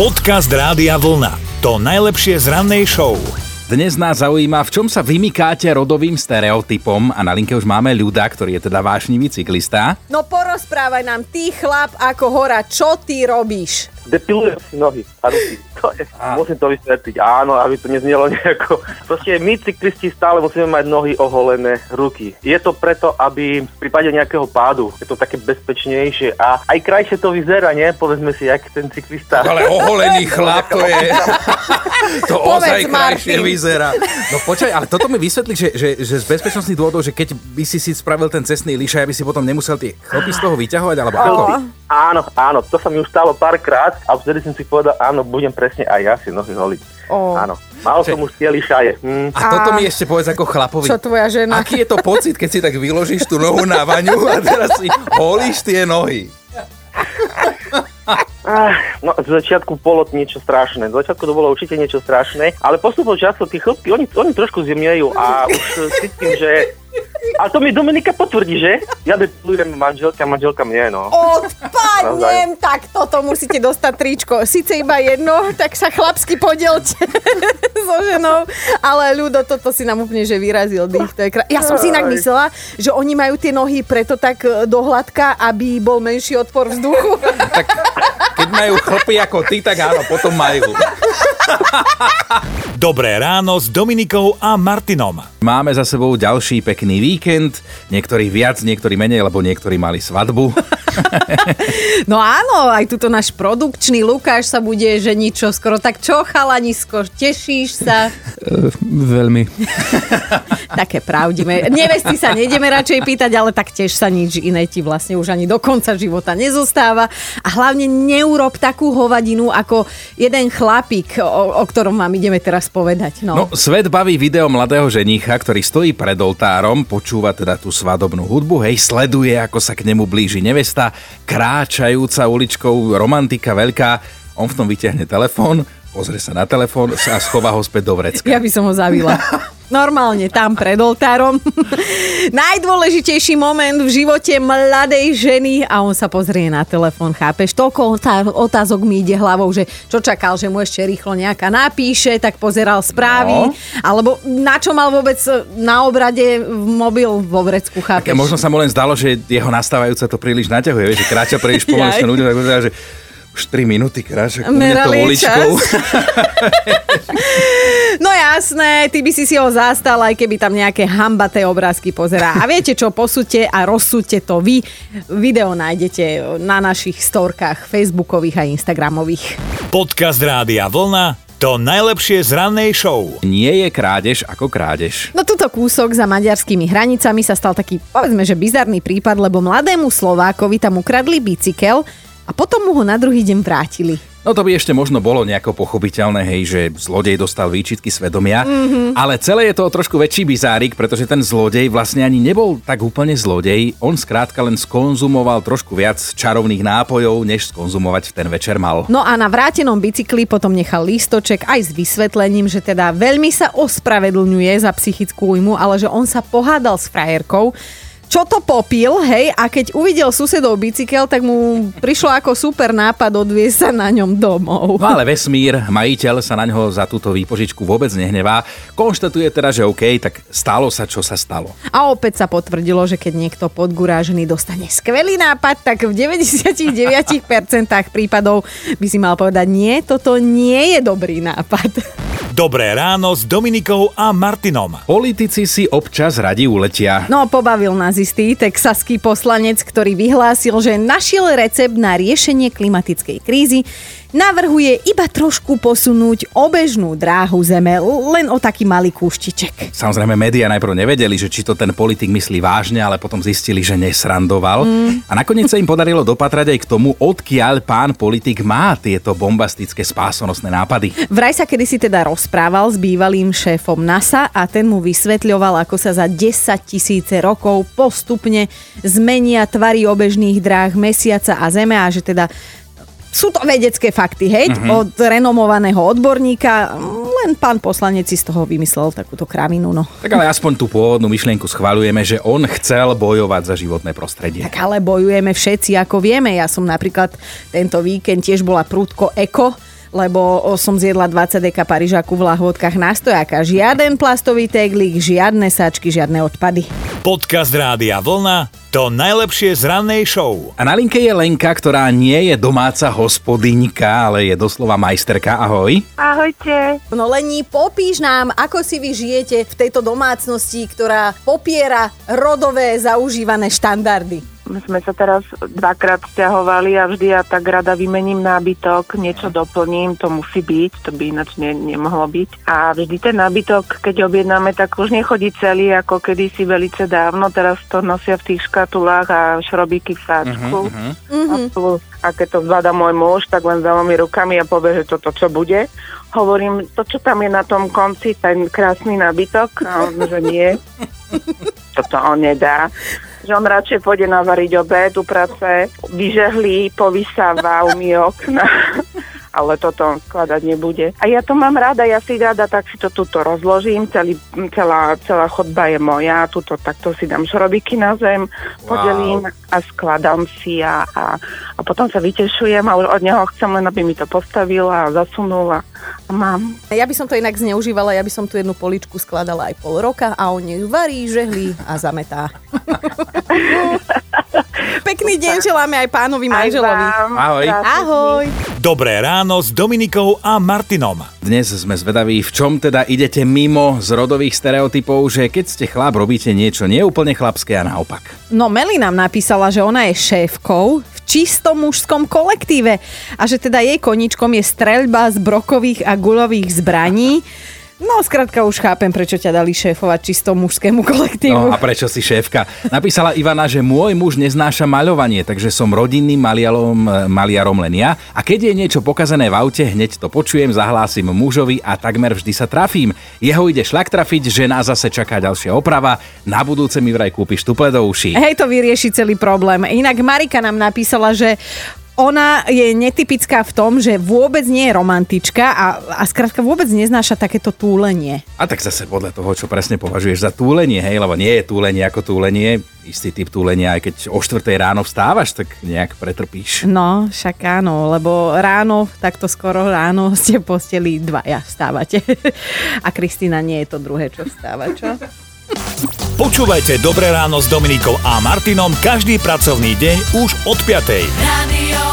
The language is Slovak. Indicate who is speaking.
Speaker 1: Podcast Rádia Vlna. To najlepšie z rannej show.
Speaker 2: Dnes nás zaujíma, v čom sa vymykáte rodovým stereotypom a na linke už máme ľuda, ktorý je teda vášnivý cyklista.
Speaker 3: No porozprávaj nám, ty chlap ako hora, čo ty robíš?
Speaker 4: Depilujem si nohy a ruky. To je, a. musím to vysvetliť, áno, aby to neznelo nejako. Proste my cyklisti stále musíme mať nohy oholené, ruky. Je to preto, aby v prípade nejakého pádu je to také bezpečnejšie a aj krajšie to vyzerá, nie? Povedzme si, jak ten cyklista.
Speaker 2: Ale oholený chlap to je. to ozaj krajšie vyzerá. No počkaj, ale toto mi vysvetli, že, že, že z bezpečnostných dôvodov, že keď by si si spravil ten cestný liš, aby si potom nemusel tie chlopy z toho vyťahovať, alebo ako?
Speaker 4: Áno, áno, to sa mi už stalo párkrát a vtedy som si povedal, áno, budem presne aj ja si nohy holiť. Oh. Áno. Mal som už tie lišaje. Hm.
Speaker 2: A toto mi ešte povedz ako chlapovi.
Speaker 3: Čo tvoja žena?
Speaker 2: Aký je to pocit, keď si tak vyložíš tú nohu na vaňu a teraz si holíš tie nohy?
Speaker 4: No, z začiatku bolo niečo strašné. Z začiatku to bolo určite niečo strašné, ale postupom času tí chlopky, oni, oni trošku zimnejú a už cítim, že a to mi Dominika potvrdí, že? Ja depilujem manželka, manželka mne, no.
Speaker 3: Odpadnem, tak toto musíte dostať tričko. Sice iba jedno, tak sa chlapsky podielte so ženou, ale ľudo, toto si nám úplne, že vyrazil dých. To je krá... Ja som si inak myslela, že oni majú tie nohy preto tak e, dohľadka, aby bol menší odpor vzduchu.
Speaker 2: tak keď majú chlpy ako ty, tak áno, potom majú.
Speaker 1: Dobré ráno s Dominikou a Martinom.
Speaker 2: Máme za sebou ďalší pekný víkend, niektorí viac, niektorí menej, lebo niektorí mali svadbu.
Speaker 3: no áno, aj tuto náš produkčný Lukáš sa bude ženiť čo skoro. Tak čo, chalanisko, tešíš sa?
Speaker 5: Uh, veľmi.
Speaker 3: Také pravdivé. Nevesty sa nejdeme radšej pýtať, ale tak tiež sa nič iné ti vlastne už ani do konca života nezostáva. A hlavne neurob takú hovadinu ako jeden chlapík, o, o ktorom vám ideme teraz povedať. No.
Speaker 2: no, svet baví video mladého ženicha, ktorý stojí pred oltárom, počúva teda tú svadobnú hudbu, hej, sleduje, ako sa k nemu blíži nevesta, kráčajúca uličkou, romantika veľká, on v tom vyťahne telefón, pozrie sa na telefón a schová ho späť do vrecka.
Speaker 3: Ja by som ho zavila. Normálne tam pred oltárom. Najdôležitejší moment v živote mladej ženy a on sa pozrie na telefón, chápeš? Toľko otázok mi ide hlavou, že čo čakal, že mu ešte rýchlo nejaká napíše, tak pozeral správy, no. alebo na čo mal vôbec na obrade mobil vo vrecku, chápeš?
Speaker 2: Také možno sa mu len zdalo, že jeho nastávajúce to príliš naťahuje, že kráča príliš pomalšie ľudia, tak že už 3 minúty kráča to uličkou.
Speaker 3: no jasné, ty by si si ho zastal, aj keby tam nejaké hambaté obrázky pozerá. A viete čo, posúďte a rozsúďte to vy. Video nájdete na našich storkách facebookových a instagramových.
Speaker 1: Podcast Rádia Vlna to najlepšie z rannej show.
Speaker 2: Nie je krádež ako krádež.
Speaker 3: No tuto kúsok za maďarskými hranicami sa stal taký, povedzme, že bizarný prípad, lebo mladému Slovákovi tam ukradli bicykel, a potom mu ho na druhý deň vrátili.
Speaker 2: No to by ešte možno bolo nejako pochopiteľné, hej, že zlodej dostal výčitky svedomia, mm-hmm. ale celé je to trošku väčší bizárik, pretože ten zlodej vlastne ani nebol tak úplne zlodej, on skrátka len skonzumoval trošku viac čarovných nápojov, než skonzumovať v ten večer mal.
Speaker 3: No a na vrátenom bicykli potom nechal lístoček aj s vysvetlením, že teda veľmi sa ospravedlňuje za psychickú újmu, ale že on sa pohádal s frajerkou, čo to popil, hej, a keď uvidel susedov bicykel, tak mu prišlo ako super nápad odviesť sa na ňom domov.
Speaker 2: No ale vesmír, majiteľ sa na ňo za túto výpožičku vôbec nehnevá. Konštatuje teda, že OK, tak stalo sa, čo sa stalo.
Speaker 3: A opäť sa potvrdilo, že keď niekto podgurážený dostane skvelý nápad, tak v 99% prípadov by si mal povedať, nie, toto nie je dobrý nápad.
Speaker 1: Dobré ráno s Dominikou a Martinom.
Speaker 2: Politici si občas radi uletia.
Speaker 3: No, pobavil nás istý texaský poslanec, ktorý vyhlásil, že našiel recept na riešenie klimatickej krízy navrhuje iba trošku posunúť obežnú dráhu Zeme len o taký malý kúštiček.
Speaker 2: Samozrejme, médiá najprv nevedeli, že či to ten politik myslí vážne, ale potom zistili, že nesrandoval. Mm. A nakoniec sa im podarilo dopatrať aj k tomu, odkiaľ pán politik má tieto bombastické spásonosné nápady.
Speaker 3: Vraj sa kedysi teda rozprával s bývalým šéfom NASA a ten mu vysvetľoval, ako sa za 10 tisíce rokov postupne zmenia tvary obežných dráh mesiaca a Zeme a že teda sú to vedecké fakty, hej, uh-huh. od renomovaného odborníka. Len pán poslanec si z toho vymyslel takúto kravinu, no.
Speaker 2: Tak ale aspoň tú pôvodnú myšlienku schvaľujeme, že on chcel bojovať za životné prostredie.
Speaker 3: Tak ale bojujeme všetci, ako vieme. Ja som napríklad tento víkend tiež bola prúdko eko lebo som zjedla 20 deka Parížaku v lahôdkach na stojaka. Žiaden plastový teglík, žiadne sačky, žiadne odpady.
Speaker 1: Podcast Rádia Vlna to najlepšie z rannej show.
Speaker 2: A na linke je Lenka, ktorá nie je domáca hospodyňka, ale je doslova majsterka. Ahoj.
Speaker 5: Ahojte.
Speaker 3: No Lení, popíš nám, ako si vy žijete v tejto domácnosti, ktorá popiera rodové zaužívané štandardy.
Speaker 5: My sme sa teraz dvakrát stiahovali a vždy ja tak rada vymením nábytok, niečo doplním, to musí byť, to by ináč ne, nemohlo byť. A vždy ten nábytok, keď objednáme, tak už nechodí celý, ako kedysi velice dávno, teraz to nosia v tých škatulách a šrobíky v sáčku. Uh-huh, uh-huh. A keď to zvláda môj muž, tak len mi rukami a povie, že toto čo bude. Hovorím, to čo tam je na tom konci, ten krásny nábytok, a on, že nie. Toto on nedá že on radšej pôjde navariť obed, uprace, vyžehlí, povysáva, umí okna ale toto skladať nebude. A ja to mám rada, ja si rada tak si to tuto rozložím, celý, celá, celá chodba je moja, tuto takto si dám šrobiky na zem, podelím wow. a skladám si a, a, a potom sa vytešujem a od neho chcem len, aby mi to postavila a zasunula a mám.
Speaker 3: Ja by som to inak zneužívala, ja by som tu jednu poličku skladala aj pol roka a on ju varí, žehlí a zametá. Pekný deň želáme aj pánovi manželovi.
Speaker 2: Ahoj.
Speaker 3: Ahoj.
Speaker 1: Dobré ráno s Dominikou a Martinom.
Speaker 2: Dnes sme zvedaví, v čom teda idete mimo z rodových stereotypov, že keď ste chlap, robíte niečo neúplne chlapské a naopak.
Speaker 3: No Meli nám napísala, že ona je šéfkou v čistom mužskom kolektíve a že teda jej koničkom je streľba z brokových a gulových zbraní. No, skrátka už chápem, prečo ťa dali šéfovať čisto mužskému kolektívu.
Speaker 2: No a prečo si šéfka? Napísala Ivana, že môj muž neznáša maľovanie, takže som rodinným maliarom, maliarom len ja. A keď je niečo pokazané v aute, hneď to počujem, zahlásim mužovi a takmer vždy sa trafím. Jeho ide šlak trafiť, žena zase čaká ďalšia oprava. Na budúce mi vraj kúpiš tuple do uší.
Speaker 3: Hej, to vyrieši celý problém. Inak Marika nám napísala, že ona je netypická v tom, že vôbec nie je romantička a, a skrátka vôbec neznáša takéto túlenie.
Speaker 2: A tak zase podľa toho, čo presne považuješ za túlenie, hej, lebo nie je túlenie ako túlenie, istý typ túlenia, aj keď o 4 ráno vstávaš, tak nejak pretrpíš.
Speaker 3: No, však áno, lebo ráno, takto skoro ráno ste posteli dvaja vstávate. A Kristýna nie je to druhé, čo vstáva, čo?
Speaker 1: Počúvajte Dobré ráno s Dominikou a Martinom každý pracovný deň už od 5. Radio